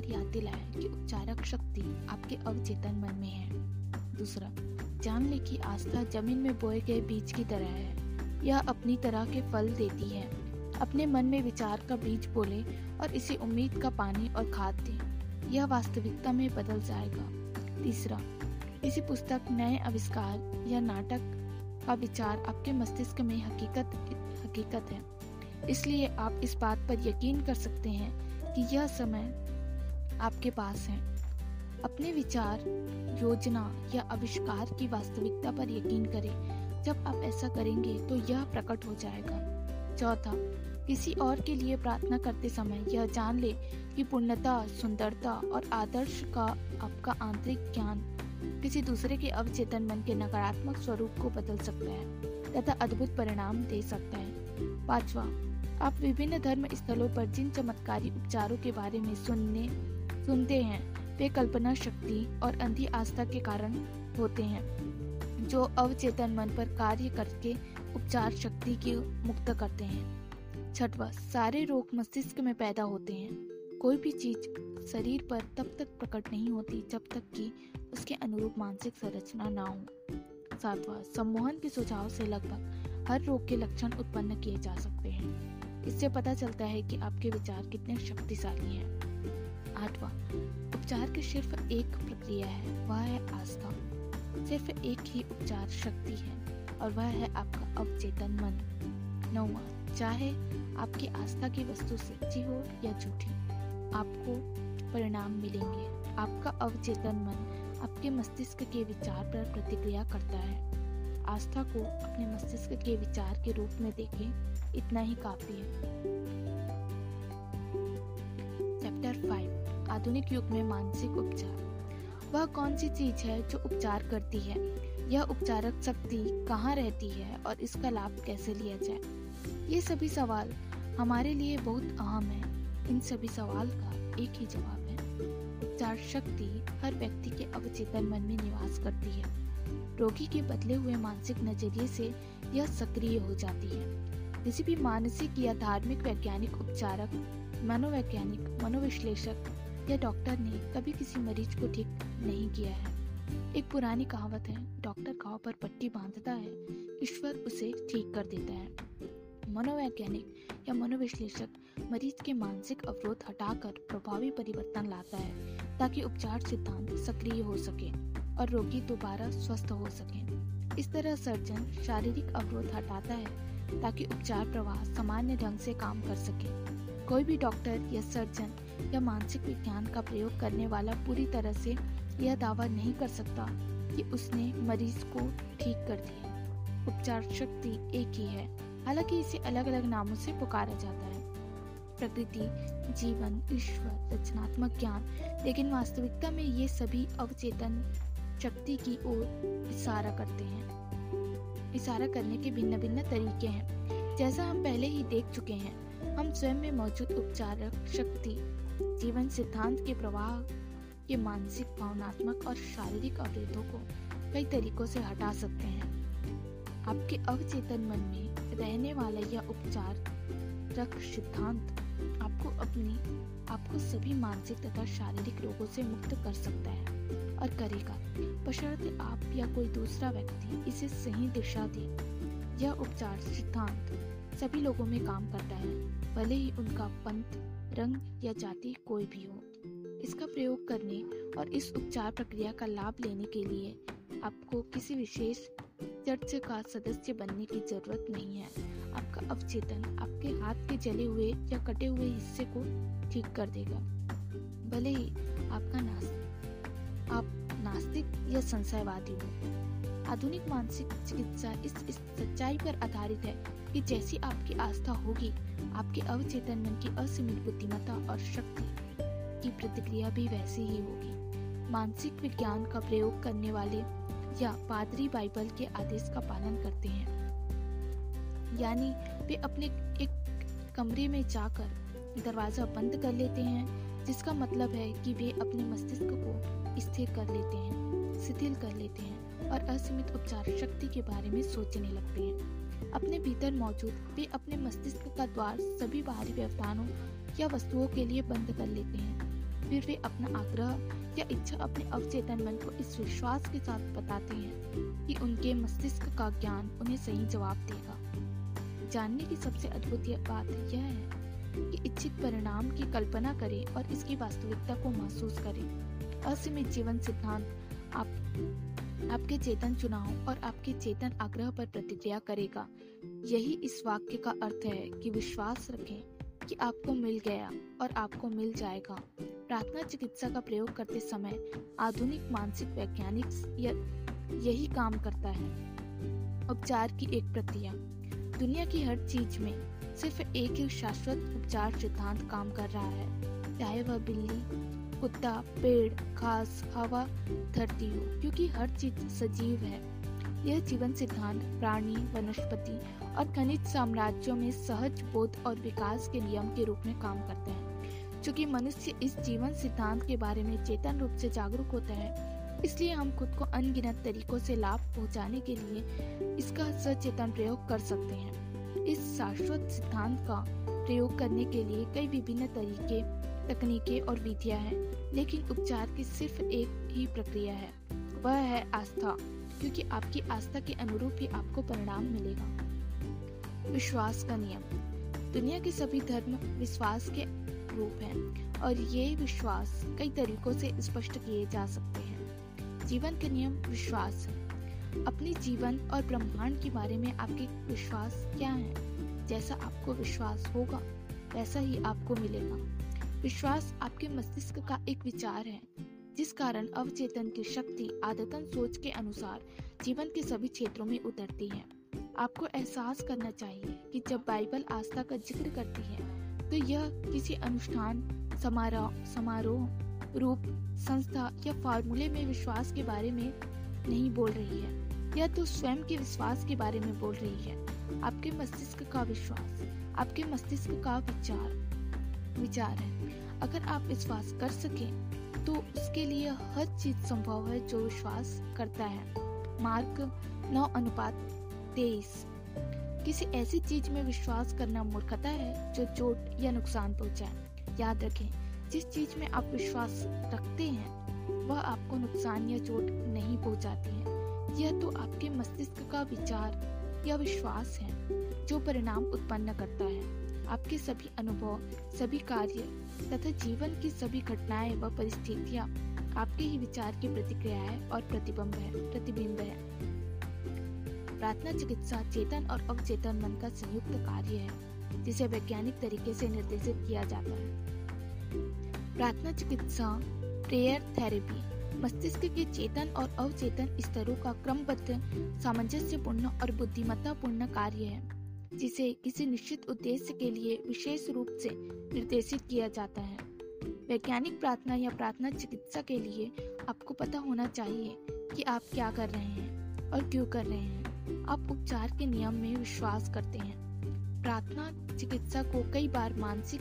बार याद दिलाएँ कि उपचारक शक्ति आपके अवचेतन मन में है। दूसरा, जान ले कि आस्था ज़मीन में बोए गए बीज की तरह है। यह अपनी तरह के फल देती है। अपने मन में विचार का बीज बोले और इसे उम्मीद का पानी और खाद दे। यह वास्तविकता में बदल जाएगा। तीसरा इसी पुस्तक, नए आविष्कार या नाटक का विचार आपके मस्तिष्क में हकीकत हकीकत है। इसलिए आप इस बात पर यकीन कर सकते हैं कि यह समय आपके पास है। अपने विचार, योजना या आविष्कार की वास्तविकता पर यकीन करें। जब आप ऐसा करेंगे तो यह प्रकट हो जाएगा। चौथा, किसी और के लिए प्रार्थना करते समय यह जान ले कि पूर्णता, सुंदरता और आदर्श का आपका आंतरिक ज्ञान किसी दूसरे के अवचेतन मन के नकारात्मक स्वरूप को बदल सकता है तथा अद्भुत परिणाम दे सकता है। पांचवा, आप विभिन्न धर्म स्थलों पर जिन चमत्कारी उपचारों के बारे में सुनने सुनते हैं। वे कल्पना शक्ति और अंधी आस्था के कारण होते हैं, जो अवचेतन मन पर कार्य करके उपचार शक्ति की मुक्त करते हैं। छठवा, सारे रोग मस्तिष्क में पैदा होते हैं। कोई भी चीज़ शरीर पर तब तक प्रकट नहीं होती जब तक कि उसके अनुरूप मानसिक संरचना ना हो। सातवा, सम्मोहन के सुझाव से लगभग हर रोग के लक्षण उत्पन्न किए जा सकते हैं। इससे पता चलता है कि आपके विचार कितने शक्तिशाली हैं। आठवां। उपचार की सिर्फ़ एक प्रक्रिया है, वह है आस्था। सिर्फ़ एक ही उपचार शक्ति है, और वह है आपका अवचेतन मन। नौवा, चाहे आपकी आस्था की वस्तु सच्ची हो या झूठी, आपको परिणाम मिलेंगे। आपका अवचेतन मन आपके मस्तिष्क के विचार पर प्रतिक्रिया करता है। आस्था को अपने मस्तिष्क के विचार के रूप में देखें, इतना ही काफ़ी है। आधुनिक युग में मानसिक उपचार। वह कौन सी चीज़ है जो उपचार करती है? यह उपचारक शक्ति कहाँ रहती है और इसका लाभ कैसे लिया जाए? ये सभी सवाल हमारे लिए बहुत अहम है। इन सभी सवाल का एक ही जवाब है। उपचार शक्ति हर व्यक्ति के अवचेतन मन में निवास करती है। रोगी के बदले हुए मानसिक नज़रिए से यह सक्रिय हो जाती है। किसी भी मानसिक या धार्मिक वैज्ञानिक उपचारक, मनोवैज्ञानिक, मनोविश्लेषक या डॉक्टर ने कभी किसी मरीज़ को ठीक नहीं किया है। एक पुरानी कहावत है, डॉक्टर घाव पर पट्टी बांधता है, ईश्वर उसे ठीक कर देता है। मनोवैज्ञानिक या मनोविश्लेषक मरीज़ के मानसिक अवरोध हटाकर प्रभावी परिवर्तन लाता है, ताकि उपचार सिद्धांत सक्रिय हो सके और रोगी दोबारा स्वस्थ हो सके। इस तरह सर्जन शारीरिक अवरोध हटाता है, ताकि उपचार प्रवाह सामान्य ढंग से काम कर सके। कोई भी डॉक्टर या सर्जन या मानसिक विज्ञान का प्रयोग करने वाला पूरी तरह से यह दावा नहीं कर सकता कि उसने मरीज़ को ठीक कर दिया उपचार शक्ति एक ही है। हालाँकि इसे अलग अलग नामों से पुकारा जाता है। प्रकृति, जीवन, ईश्वर, रचनात्मक ज्ञान, लेकिन वास्तविकता में ये सभी अवचेतन शक्ति की ओर इशारा करते हैं। इशारा करने के भिन्न भिन्न तरीके हैं। जैसा हम पहले ही देख चुके हैं, हम स्वयं में मौजूद उपचारक शक्ति जीवन सिद्धांत के प्रवाह के मानसिक, भावनात्मक और शारीरिक अवरोधों को कई तरीकों से हटा सकते हैं। आपके अवचेतन मन में रहने वाला यह उपचार रख सिद्धांत, आपको अपनी, आपको सभी मानसिक तथा शारीरिक रोगों से मुक्त कर सकता है और करेगा। बशर्ते आप या कोई दूसरा व्यक्ति इसे सही दिशा दे। यह उपचार सिद्धांत सभी लोगों में काम करता है, भले ही उनका पंथ रंग या जाति कोई भी हो। इसका प्रयोग करने और इस उपचार प्रक्रिया का लाभ लेने के लिए आपको किसी विशेष चर्च का सदस्य बनने की ज़रूरत नहीं है। आपका अवचेतन आपके हाथ के जले हुए या कटे हुए हिस्से को ठीक कर देगा। भले ही आपका नास्तिक आप नास्तिक या संशयवादी हो। आधुनिक मानसिक चिकित्सा इस, इस सच्चाई पर आधारित है कि जैसी आपकी आस्था होगी, आपके अवचेतन मन की असीमित बुद्धिमत्ता और शक्ति की प्रतिक्रिया भी वैसी ही होगी। मानसिक विज्ञान का प्रयोग करने वाले या पादरी बाइबल के आदेश का पालन करते हैं। यानी वे अपने एक कमरे में जाकर दरवाज़ा बंद कर लेते हैं, जिसका मतलब है कि वे अपने मस्तिष्क को स्थिर कर लेते हैं, शिथिल कर लेते हैं और असीमित उपचार शक्ति के बारे में सोचने लगते हैं। अपने भीतर मौजूद वे अपने मस्तिष्क का द्वार सभी बाहरी व्यवधानों या वस्तुओं के लिए बंद कर लेते हैं। फिर वे अपना आग्रह या इच्छा अपने अवचेतन मन को इस विश्वास के साथ बताते हैं कि उनके मस्तिष्क का ज्ञान उन्हें सही जवाब देगा। जानने की सबसे अद्भुत बात यह है कि इच्छित परिणाम की कल्पना करें और इसकी वास्तविकता को महसूस करें। असीमित जीवन सिद्धांत आप आपके चेतन चुनाव और आपके चेतन आग्रह पर प्रतिक्रिया करेगा। यही इस वाक्य का अर्थ है कि विश्वास रखें कि आपको मिल गया और आपको मिल जाएगा। प्रार्थना चिकित्सा का प्रयोग करते समय आधुनिक मानसिक वैज्ञानिक यही काम करता है। उपचार की एक प्रक्रिया। दुनिया की हर चीज़ में सिर्फ़ एक ही शाश्वत उपचार सिद्धांत काम कर रहा है। चाहे वह बिल्ली कुत्ता, पेड़, घास, हवा, धरती हो, क्योंकि हर चीज़ सजीव है। यह जीवन सिद्धांत, प्राणी, वनस्पति और खनिज साम्राज्यों में सहज, बोध और विकास के नियम के रूप में काम करते हैं। चूँकि मनुष्य इस जीवन सिद्धांत के बारे में चेतन रूप से जागरूक होता है, इसलिए हम खुद को अनगिनत तरीकों से लाभ पहुँचाने के लिए इसका सचेतन प्रयोग कर सकते हैं। इस शाश्वत सिद्धांत का प्रयोग करने के लिए कई विभिन्न तरीके तकनीकें और विधियाँ हैं, लेकिन उपचार की सिर्फ़ एक ही प्रक्रिया है। वह है आस्था, क्योंकि आपकी आस्था के अनुरूप ही आपको परिणाम मिलेगा। विश्वास का नियम। दुनिया के सभी धर्म विश्वास के रूप हैं, और ये विश्वास कई तरीकों से स्पष्ट किए जा सकते हैं। जीवन के नियम विश्वास। अपने जीवन और ब्रह्मांड के बारे में आपके विश्वास क्या है? जैसा आपको विश्वास होगा, वैसा ही आपको मिलेगा। विश्वास आपके मस्तिष्क का एक विचार है, जिस कारण अवचेतन की शक्ति आदतन सोच के अनुसार जीवन के सभी क्षेत्रों में उतरती है। आपको एहसास करना चाहिए कि जब बाइबल आस्था का ज़िक्र करती है तो यह किसी अनुष्ठान, समारोह समारोह, रूप, संस्था या फार्मूले में विश्वास के बारे में नहीं बोल रही है। यह तो स्वयं के विश्वास के बारे में बोल रही है। आपके मस्तिष्क का विश्वास, आपके मस्तिष्क का विचार विचार है। अगर आप विश्वास कर सके तो उसके लिए हर चीज़ संभव है जो विश्वास करता है। मार्क नौ अनुपात तेईस। किसी ऐसी चीज़ में विश्वास करना मूर्खता है जो चोट या नुकसान पहुँचाए। याद रखें, जिस चीज़ में आप विश्वास रखते हैं, वह आपको नुकसान या चोट नहीं पहुंचाती है। यह तो आपके मस्तिष्क का विचार या विश्वास है, जो परिणाम उत्पन्न करता है। आपके सभी अनुभव, सभी कार्य तथा जीवन की सभी घटनाएँ व परिस्थितियाँ आपके ही विचार की प्रतिक्रिया है और प्रतिबिंब है प्रतिबिंब है। प्रार्थना, चिकित्सा, चेतन और अवचेतन मन का संयुक्त कार्य है, जिसे वैज्ञानिक तरीके से निर्देशित किया जाता है। प्रार्थना, चिकित्सा, प्रेयर, थेरेपी मस्तिष्क के चेतन और अवचेतन स्तरों का क्रमबद्ध, सामंजस्यपूर्ण और बुद्धिमत्तापूर्ण कार्य है। जिसे किसी निश्चित उद्देश्य के लिए विशेष रूप से निर्देशित किया जाता है। वैज्ञानिक प्रार्थना या प्रार्थना चिकित्सा के लिए आपको पता होना चाहिए कि आप क्या कर रहे हैं और क्यों कर रहे हैं। आप उपचार के नियम में विश्वास करते हैं। प्रार्थना चिकित्सा को कई बार मानसिक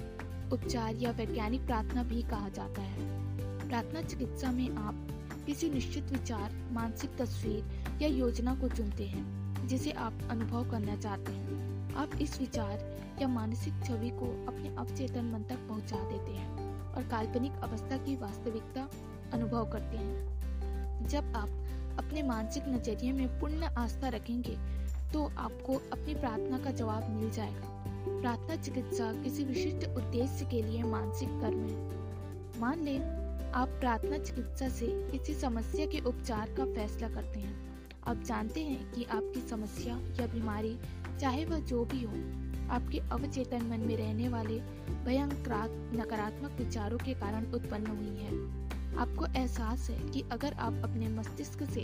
उपचार या वैज्ञानिक प्रार्थना भी कहा जाता है। प्रार्थना चिकित्सा में आप किसी निश्चित विचार, मानसिक तस्वीर या योजना को चुनते हैं, जिसे आप अनुभव करना चाहते हैं। आप इस विचार या मानसिक छवि को अपने अवचेतन मन तक पहुँचा देते हैं और काल्पनिक अवस्था की वास्तविकता अनुभव करते हैं। जब आप अपने मानसिक नज़रिए में पूर्ण आस्था रखेंगे तो आपको अपनी प्रार्थना का जवाब मिल जाएगा। प्रार्थना चिकित्सा किसी विशिष्ट उद्देश्य के लिए मानसिक कर्म है। मान लें, आप प्रार्थना चिकित्सा से किसी समस्या के उपचार का फैसला करते हैं। आप जानते हैं कि आपकी समस्या या बीमारी चाहे वह जो भी हो, आपके अवचेतन मन में रहने वाले भयंकर नकारात्मक विचारों के कारण उत्पन्न हुई है। आपको एहसास है कि अगर आप अपने मस्तिष्क से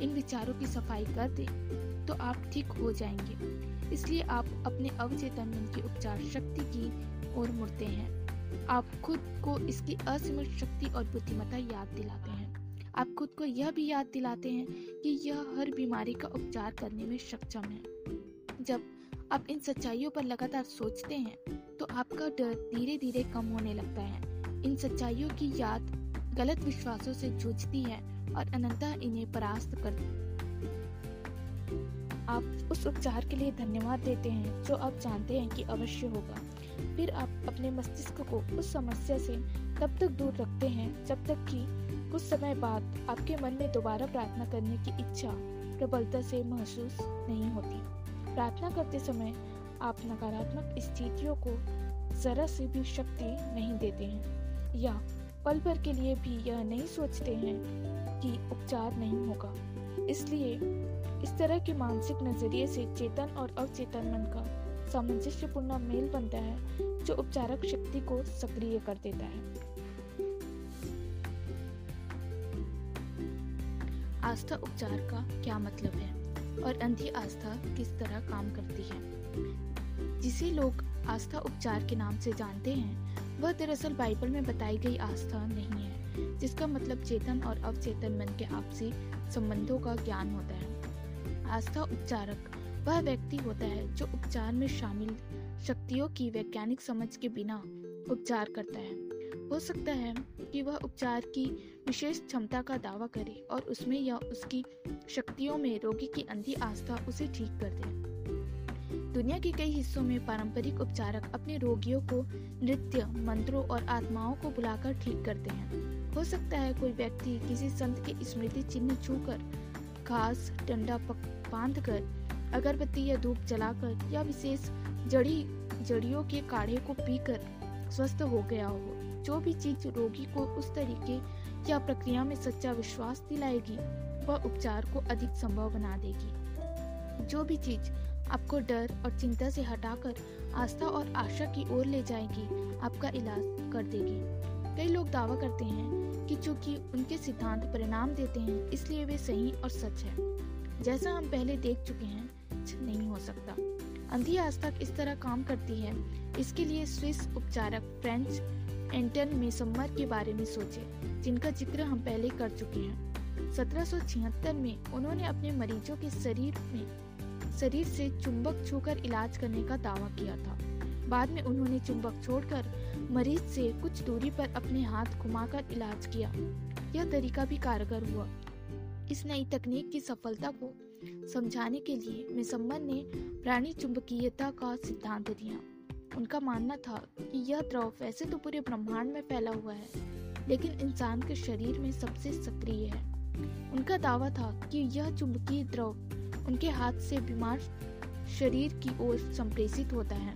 इन विचारों की सफ़ाई कर दें तो आप ठीक हो जाएँगे। इसलिए आप अपने अवचेतन मन की उपचार शक्ति की ओर मुड़ते हैं। आप खुद को इसकी असीमित शक्ति और बुद्धिमत्ता याद दिलाते हैं। आप खुद को यह भी याद दिलाते हैं कि यह हर बीमारी का उपचार करने में सक्षम है। जब आप इन सच्चाइयों पर लगातार सोचते हैं तो आपका डर धीरे धीरे कम होने लगता है। इन सच्चाइयों की याद गलत विश्वासों से जूझती है और अनंतः इन्हें परास्त कर आप उस उपचार के लिए धन्यवाद देते हैं, जो आप जानते हैं कि अवश्य होगा। फिर आप अपने मस्तिष्क को उस समस्या से तब तक दूर रखते हैं, जब तक कि कुछ समय बाद आपके मन में दोबारा प्रार्थना करने की इच्छा प्रबलता से महसूस नहीं होती। प्रार्थना करते समय आप नकारात्मक स्थितियों को जरा से भी शक्ति नहीं देते हैं, या पल भर के लिए भी यह नहीं सोचते हैं कि उपचार नहीं होगा। इसलिए इस तरह के मानसिक नज़रिए से चेतन और अवचेतन मन का सामंजस्यपूर्ण मेल बनता है, जो उपचारक शक्ति को सक्रिय कर देता है। आस्था उपचार का क्या मतलब है? और अंधी आस्था किस तरह काम करती है। जिसे लोग आस्था उपचार के नाम से जानते हैं, वह दरअसल बाइबल में बताई गई आस्था नहीं है, जिसका मतलब चेतन और अवचेतन मन के आपसी संबंधों का ज्ञान होता है। आस्था उपचारक वह व्यक्ति होता है जो उपचार में शामिल शक्तियों की वैज्ञानिक समझ के बिना उपचार करता है। हो सकता है कि वह उपचार की विशेष क्षमता का दावा करे और उसमें या उसकी शक्तियों में रोगी की अंधी आस्था उसे ठीक कर दे। दुनिया के कई हिस्सों में पारंपरिक उपचारक अपने रोगियों को नृत्य, मंत्रों और आत्माओं को बुलाकर ठीक करते हैं। हो सकता है कोई व्यक्ति किसी संत के स्मृति चिन्ह छूकर घास, डंडा बाँध कर अगरबत्ती या धूप जलाकर या विशेष जड़ी, जड़ियों के काढ़े को पीकर स्वस्थ हो गया हो। जो भी चीज़ रोगी को उस तरीके या प्रक्रिया में सच्चा विश्वास दिलाएगी, वह उपचार को अधिक संभव बना देगी। जो भी चीज़ आपको डर और चिंता से हटाकर आस्था और आशा की ओर ले जाएगी, आपका इलाज कर देगी। कई लोग दावा करते हैं कि चूँकि उनके सिद्धांत परिणाम देते हैं, इसलिए वे सही और सच है। जैसा हम पहले देख चुके हैं नहीं हो सकता। अंधी आस्था इस तरह काम करती है, इसके लिए स्विस उपचारक फ्रेंच एंटन मेसम्मर के बारे में सोचे, जिनका ज़िक्र हम पहले कर चुके हैं। 1776 में उन्होंने अपने मरीजों के शरीर में, शरीर से चुंबक छूकर इलाज करने का दावा किया था। बाद में उन्होंने चुंबक छोड़कर मरीज़ से कुछ दूरी पर अपने हाथ घुमाकर इलाज किया। यह तरीका भी कारगर हुआ। इस नई तकनीक की सफलता को समझाने के लिए मिसम्मर ने प्राणी चुंबकीयता का सिद्धांत दिया। उनका मानना था कि यह द्रव वैसे तो पूरे ब्रह्मांड में फैला हुआ है, लेकिन इंसान के शरीर में सबसे सक्रिय है। उनका दावा था कि यह चुंबकीय द्रव उनके हाथ से बीमार शरीर की ओर संप्रेषित होता है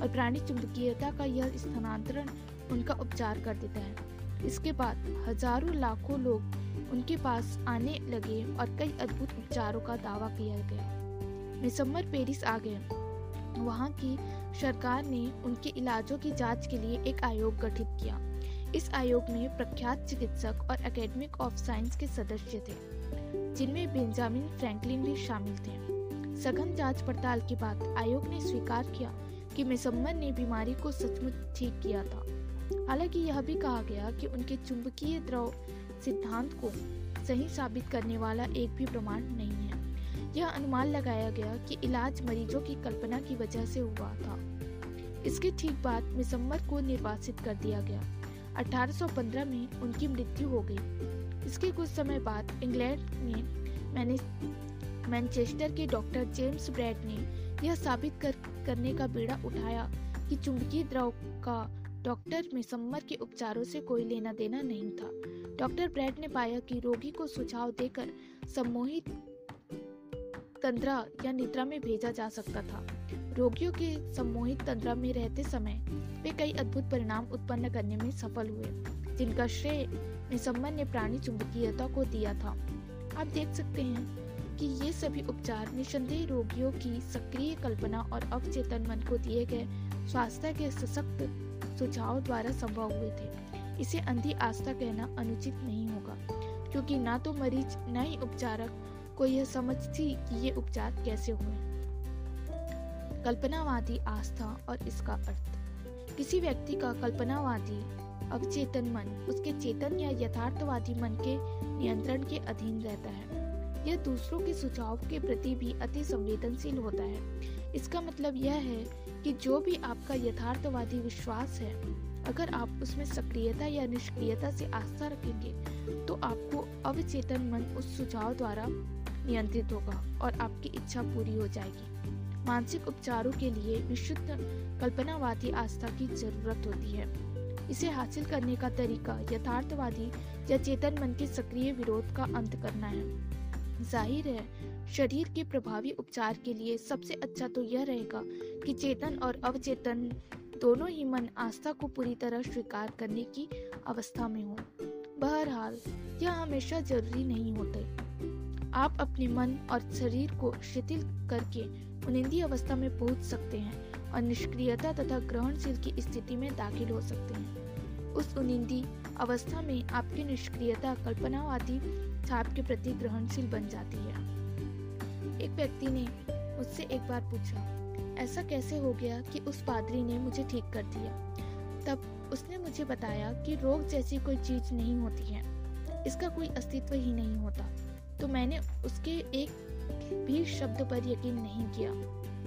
और प्राणी चुंबकीयता का यह स्थानांतरण उनका उपचार कर देता है। इसके बाद हज़ारों लाखों लोग उनके पास आने लगे और कई अद्भुत उपचारों का दावा किया गया। मिसम्मर पेरिस आ गए। वहाँ की सरकार ने उनके इलाजों की जाँच के लिए एक आयोग गठित किया। इस आयोग में प्रख्यात चिकित्सक और एकेडमिक ऑफ़ साइंस के सदस्य थे, जिनमें बेंजामिन फ्रैंकलिन भी शामिल थे। सघन जाँच पड़ताल के बाद आयोग ने स्वीकार किया कि मिसम्मन ने बीमारी को सचमुच ठीक किया था। हालाँकि यह भी कहा गया कि उनके चुंबकीय द्रव सिद्धांत को सही साबित करने वाला एक भी प्रमाण नहीं यह अनुमान लगाया गया कि इलाज मरीजों की कल्पना की वजह से हुआ था। इसके ठीक बाद मिसम्मर को निर्वासित कर दिया गया। 1815 में उनकी मृत्यु हो गई। इसके कुछ समय बाद इंग्लैंड में मैंने मैनचेस्टर के डॉक्टर जेम्स ब्रैड ने यह साबित कर, करने का बीड़ा उठाया कि चुंबकीय द्रव का डॉक्टर मिसम्मर के उपचारों से कोई लेना देना नहीं था। डॉक्टर ब्रैड ने पाया कि रोगी को सुझाव देकर सम्मोहित तंद्रा या निद्रा में भेजा जा सकता था। रोगियों के सम्मोहित तंद्रा में रहते समय वे कई अद्भुत परिणाम उत्पन्न करने में सफल हुए, जिनका श्रेय निसम्मन ने प्राणी चुंबकीयता को दिया था। आप देख सकते हैं कि ये सभी उपचार निसंदेह रोगियों की सक्रिय कल्पना और अवचेतन मन को दिए गए स्वास्थ्य के सशक्त सुझाव द्वारा संभव हुए थे। इसे अंधी आस्था कहना अनुचित नहीं होगा, क्योंकि ना तो मरीज़, न ही उपचारक को यह समझ थी कि ये उपचार कैसे हुए। कल्पनावादी आस्था और इसका अर्थ। किसी व्यक्ति का कल्पनावादी, अवचेतन मन, उसके चेतन या यथार्थवादी मन के नियंत्रण के अधीन रहता है। यह दूसरों के सुझाव के प्रति भी अति संवेदनशील होता है। इसका मतलब यह है कि जो भी आपका यथार्थवादी विश्वास है, अगर आप उसमें सक्रियता या निष्क्रियता से आस्था रखेंगे तो आपको अवचेतन मन उस सुझाव द्वारा नियंत्रित होगा और आपकी इच्छा पूरी हो जाएगी। मानसिक उपचारों के लिए विशुद्ध कल्पनावादी आस्था की ज़रूरत होती है। इसे हासिल करने का तरीका यथार्थवादी या चेतन मन के सक्रिय विरोध का अंत करना है। ज़ाहिर है, शरीर के प्रभावी उपचार के लिए सबसे अच्छा तो यह रहेगा कि चेतन और अवचेतन दोनों ही मन आस्था को पूरी तरह स्वीकार करने की अवस्था में हो। बहरहाल, यह हमेशा ज़रूरी नहीं होते। आप अपने मन और शरीर को शिथिल करके उनिंदी अवस्था में पहुँच सकते हैं और निष्क्रियता तथा ग्रहणशील की स्थिति में दाखिल हो सकते हैं। उस उनिंदी अवस्था में आपकी निष्क्रियता कल्पनावादी छाप के प्रति ग्रहणशील बन जाती है। एक व्यक्ति ने मुझसे एक बार पूछा, ऐसा कैसे हो गया कि उस पादरी ने मुझे ठीक कर दिया? तब उसने मुझे बताया कि रोग जैसी कोई चीज़ नहीं होती है। इसका कोई अस्तित्व ही नहीं होता। तो मैंने उसके एक भी शब्द पर यकीन नहीं किया।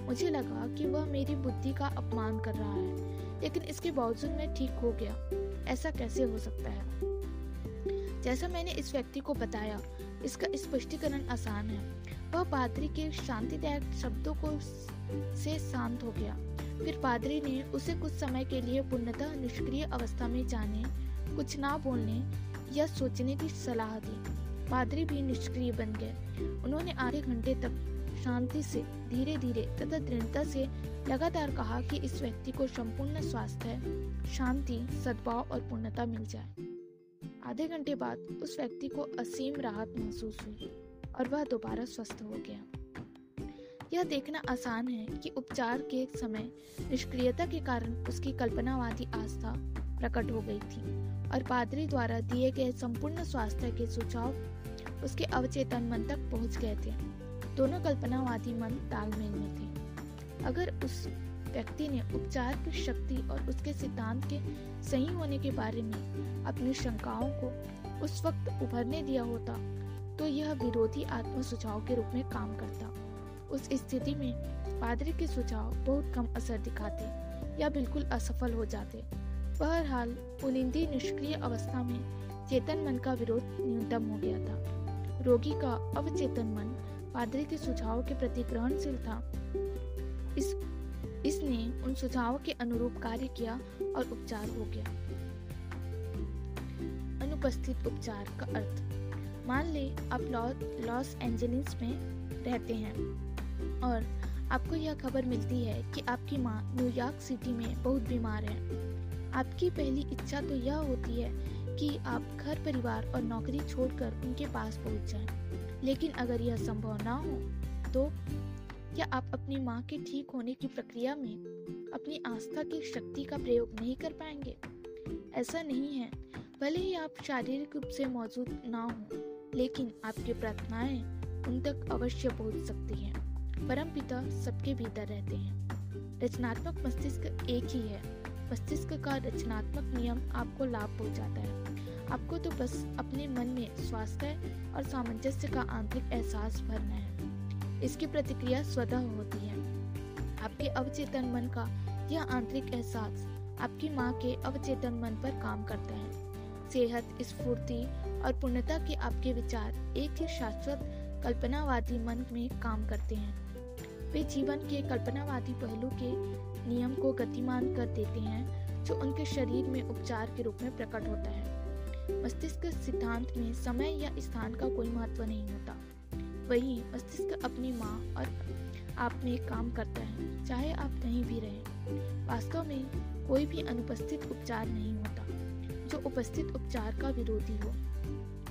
मुझे लगा कि वह मेरी बुद्धि का अपमान कर रहा है, लेकिन इसके बावजूद मैं ठीक हो गया। ऐसा कैसे हो सकता है? जैसा मैंने इस व्यक्ति को बताया, इसका स्पष्टीकरण आसान है। वह पादरी के शांतिदायक शब्दों को से शांत हो गया। फिर पादरी ने उसे कुछ समय के लिए पूर्णतः निष्क्रिय अवस्था में जाने, कुछ ना बोलने या सोचने की सलाह दी। पादरी भी निष्क्रिय बन गए। उन्होंने आधे घंटे तक शांति से धीरे धीरे तथा दृढ़ता से लगातार कहा कि इस व्यक्ति को संपूर्ण स्वास्थ्य, शांति, सद्भाव और पूर्णता मिल जाए। आधे घंटे बाद उस व्यक्ति को असीम राहत महसूस हुई और वह दोबारा स्वस्थ हो गया। यह देखना आसान है कि उपचार के समय निष्क्रियता के कारण उसकी कल्पनावादी आस्था प्रकट हो गई थी और पादरी द्वारा दिए गए संपूर्ण स्वास्थ्य के सुझाव उसके अवचेतन मन तक पहुँच गए थे। दोनों कल्पनावादी मन तालमेल में थे। अगर उस व्यक्ति ने उपचार की शक्ति और उसके सिद्धांत के सही होने के बारे में अपनी शंकाओं को उस वक्त उभरने दिया होता तो यह विरोधी आत्म सुझाव के रूप में काम करता। उस स्थिति में पादरी के सुझाव बहुत कम असर दिखाते या बिल्कुल असफल हो जाते। बहरहाल उनिंदी निष्क्रिय अवस्था में चेतन मन का विरोध न्यूनतम हो गया था। रोगी का अवचेतन मन पादरी के सुझाव के प्रति ग्रहणशील था। इस इसने उन सुझावों के अनुरूप कार्य किया और उपचार हो गया। अनुपस्थित उपचार का अर्थ मान ले आप लॉस लौ, एंजलिस में रहते हैं। और आपको यह खबर मिलती है कि आपकी माँ न्यूयॉर्क सिटी में बहुत बीमार है। आपकी पहली इच्छा तो यह होती है कि आप घर परिवार और नौकरी छोड़कर उनके पास पहुँच जाएँ। लेकिन अगर यह संभव ना हो तो क्या आप अपनी माँ के ठीक होने की प्रक्रिया में अपनी आस्था की शक्ति का प्रयोग नहीं कर पाएँगे? ऐसा नहीं है। भले ही आप शारीरिक रूप से मौजूद ना हो, लेकिन आपकी प्रार्थनाएँ उन तक अवश्य पहुँच सकती हैं। परम पिता सबके भीतर रहते हैं। रचनात्मक मस्तिष्क एक ही है। मस्तिष्क का रचनात्मक नियम आपको लाभ पहुंचाता है। आपको तो बस अपने मन में स्वास्थ्य और सामंजस्य का आंतरिक एहसास भरना है। इसकी प्रतिक्रिया स्वतः होती है। आपके अवचेतन मन का यह आंतरिक एहसास आपकी माँ के अवचेतन मन पर काम करता है। सेहत, स्फूर्ति और पूर्णता के आपके विचार एक ही शाश्वत, कल्पनावादी मन में काम करते हैं। वे जीवन के कल्पनावादी पहलू के नियम को गतिमान कर देते हैं, जो उनके शरीर में उपचार के रूप में प्रकट होता है। मस्तिष्क सिद्धांत में समय या स्थान का कोई महत्व नहीं होता। वही मस्तिष्क अपनी माँ और आप में काम करता है, चाहे आप कहीं भी रहें। वास्तव में कोई भी अनुपस्थित उपचार नहीं होता, जो उपस्थित उपचार का विरोधी हो,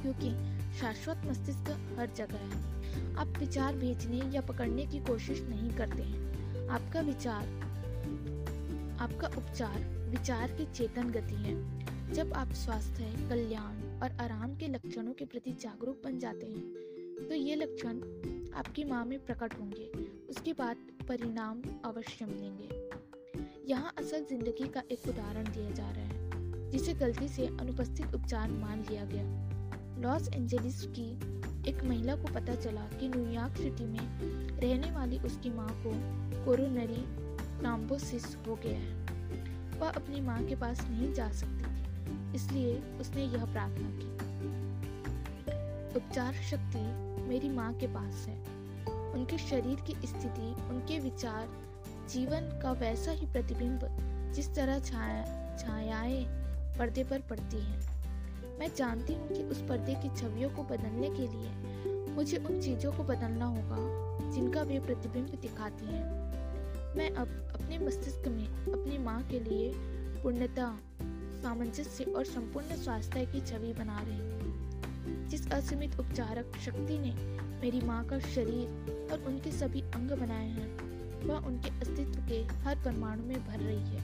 क्योंकि शाश्वत मस्तिष्क हर जगह है। आप विचार भेजने या पकड़ने की कोशिश नहीं करते हैं। आपका विचार, आपका उपचार, विचार की चेतन गति है। जब आप स्वास्थ्य कल्याण और आराम के लक्षणों के प्रति जागरूक बन जाते हैं तो ये लक्षण आपकी माँ में प्रकट होंगे। उसके बाद परिणाम अवश्य मिलेंगे। यहाँ असल ज़िंदगी का एक उदाहरण दिया जा रहा है, जिसे गलती से अनुपस्थित उपचार मान लिया गया। लॉस एंजलिस की एक महिला को पता चला कि न्यूयॉर्क सिटी में रहने वाली उसकी माँ को कोरोनरी ट्राम्बोसिस हो गया है। वह अपनी माँ के पास नहीं जा सकती थी, इसलिए उसने यह प्रार्थना की। उपचार शक्ति मेरी माँ के पास है। उनके शरीर की स्थिति, उनके विचार, जीवन का वैसा ही प्रतिबिंब जिस तरह छाया, छायाएँ पर्दे पर पड़ती हैं। मैं जानती हूँ कि उस पर्दे की छवियों को बदलने के लिए मुझे उन चीज़ों को बदलना होगा, जिनका वे प्रतिबिंब दिखाती हैं। मैं अब अपने मस्तिष्क में अपनी माँ के लिए पूर्णता, सामंजस्य और संपूर्ण स्वास्थ्य की छवि बना रही हूँ। जिस असीमित उपचारक शक्ति ने मेरी माँ का शरीर और उनके सभी अंग बनाए हैं, वह उनके अस्तित्व के हर परमाणु में भर रही है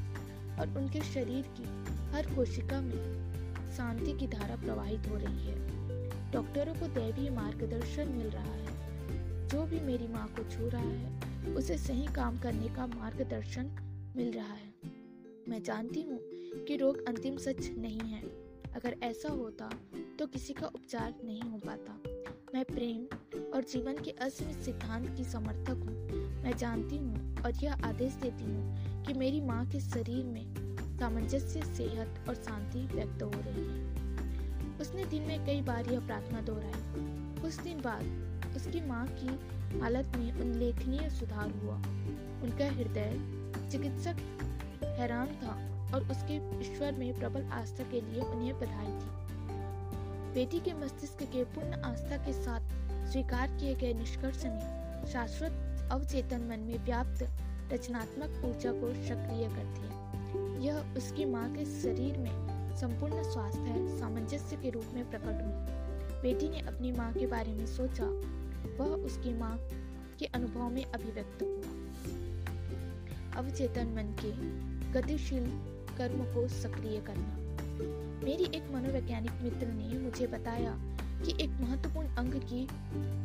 और उनके शरीर की हर कोशिका में शांति की धारा प्रवाहित हो रही है। डॉक्टरों को दैवीय मार्गदर्शन मिल रहा है। जो भी मेरी माँ को छू रहा है, उसे सही काम करने का मार्गदर्शन मिल रहा है। मैं जानती हूँ कि रोग अंतिम सच नहीं है। अगर ऐसा होता तो किसी का उपचार नहीं हो पाता। मैं प्रेम और जीवन के असीमित सिद्धांत की समर्थक हूँ। मैं जानती हूँ और यह आदेश देती हूँ कि मेरी माँ के शरीर में सामंजस्य, सेहत और शांति व्यक्त हो रही है। उसने दिन में कई बार यह प्रार्थना दोहराई। कुछ दिन बाद उसकी माँ की हालत में उल्लेखनीय सुधार हुआ। उनका हृदय चिकित्सक हैरान था और उसके ईश्वर में प्रबल आस्था के लिए उन्हें बधाई थी। बेटी के मस्तिष्क के पूर्ण आस्था के साथ स्वीकार किए गए निष्कर्ष ने शाश्वत अवचेतन मन में व्याप्त रचनात्मक ऊर्जा को सक्रिय कर दिया। यह उसकी माँ के शरीर में संपूर्ण स्वास्थ्य सामंजस्य के रूप में प्रकट हुई। बेटी ने अपनी माँ के बारे में सोचा। वह उसकी माँ के अनुभव में अभिव्यक्त हुआ। अवचेतन मन के गतिशील कर्म को सक्रिय करना। मेरी एक मनोवैज्ञानिक मित्र ने मुझे बताया कि एक महत्वपूर्ण अंग की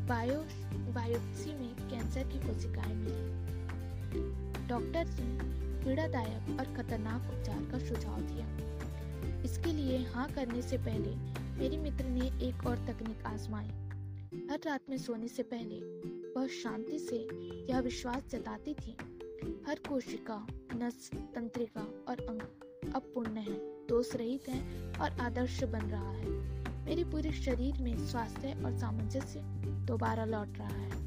बायो, बायोप्सी में कैंसर की कोशिकाएँ मिली। डॉक्टर ने पीड़ादायक और खतरनाक उपचार का सुझाव दिया। इसके लिए हाँ करने से पहले मेरी मित्र ने एक और तकनीक आजमाई। हर रात में सोने से पहले वह शांति से यह विश्वास जताती थी, हर कोशिका, नस, तंत्रिका और अंग अब पूर्ण है, दोष रहित है और आदर्श बन रहा है। मेरे पूरे शरीर में स्वास्थ्य और सामंजस्य दोबारा लौट रहा है।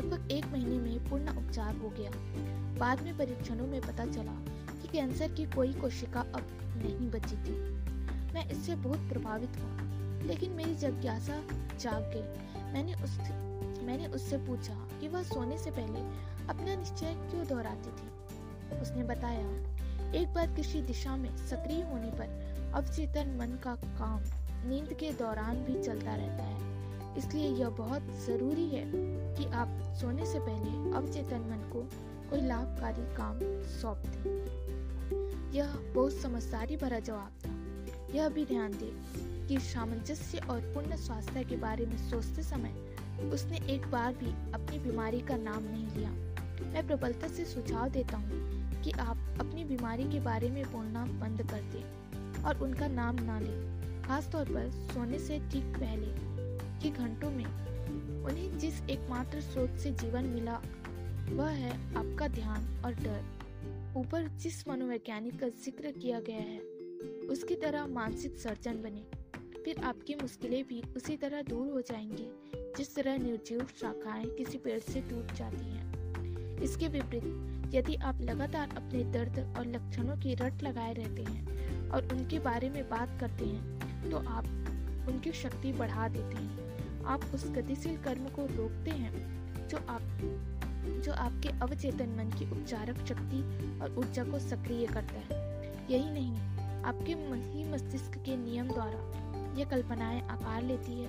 लगभग एक महीने में पूर्ण उपचार हो गया। बाद में परीक्षणों में पता चला कि कैंसर की कोई कोशिका अब नहीं बची थी। मैं इससे बहुत प्रभावित हुआ, लेकिन मेरी जिज्ञासा जाग गई। मैंने उस मैंने उससे पूछा कि वह सोने से पहले अपना निश्चय क्यों दोहराती थी? उसने बताया, एक बार किसी दिशा में सक्रिय होने पर अवचेतन मन का काम नींद के दौरान भी चलता रहता है। इसलिए यह बहुत ज़रूरी है कि आप सोने से पहले अवचेतन मन को कोई लाभकारी काम सौंप दे। यह बहुत समझदारी भरा जवाब था। यह भी ध्यान दे कि सामंजस्य और पूर्ण स्वास्थ्य के बारे में सोचते समय उसने एक बार भी अपनी बीमारी का नाम नहीं लिया। मैं प्रबलता से सुझाव देता हूँ कि आप अपनी बीमारी के बारे में बोलना बंद कर दें और उनका नाम ना लें। खासतौर पर सोने से ठीक पहले। के घंटों में उन्हें जिस एकमात्र स्रोत से जीवन मिला, वह है आपका ध्यान और डर। ऊपर जिस मनोवैज्ञानिक का ज़िक्र किया गया है, उसकी तरह मानसिक सर्जन बने। फिर आपकी मुश्किलें भी उसी तरह दूर हो जाएँगी, जिस तरह निर्जीव शाखाएँ किसी पेड़ से टूट जाती हैं। इसके विपरीत, यदि आप लगातार अपने दर्द और लक्षणों की रट लगाए रहते हैं और उनके बारे में बात करते हैं तो आप उनकी शक्ति बढ़ा देते हैं। आप उस गतिशील कर्म को रोकते हैं, जो आप, जो आपके अवचेतन मन की उपचारक शक्ति और ऊर्जा को सक्रिय करता है। यही नहीं, आपके ही मस्तिष्क के नियम द्वारा ये कल्पनाएँ आकार लेती है।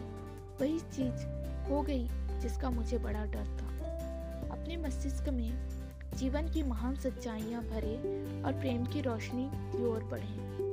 वही चीज़ हो गई जिसका मुझे बड़ा डर था। अपने मस्तिष्क में जीवन की महान सच्चाइयाँ भरे और प्रेम की रोशनी की ओर बढ़े।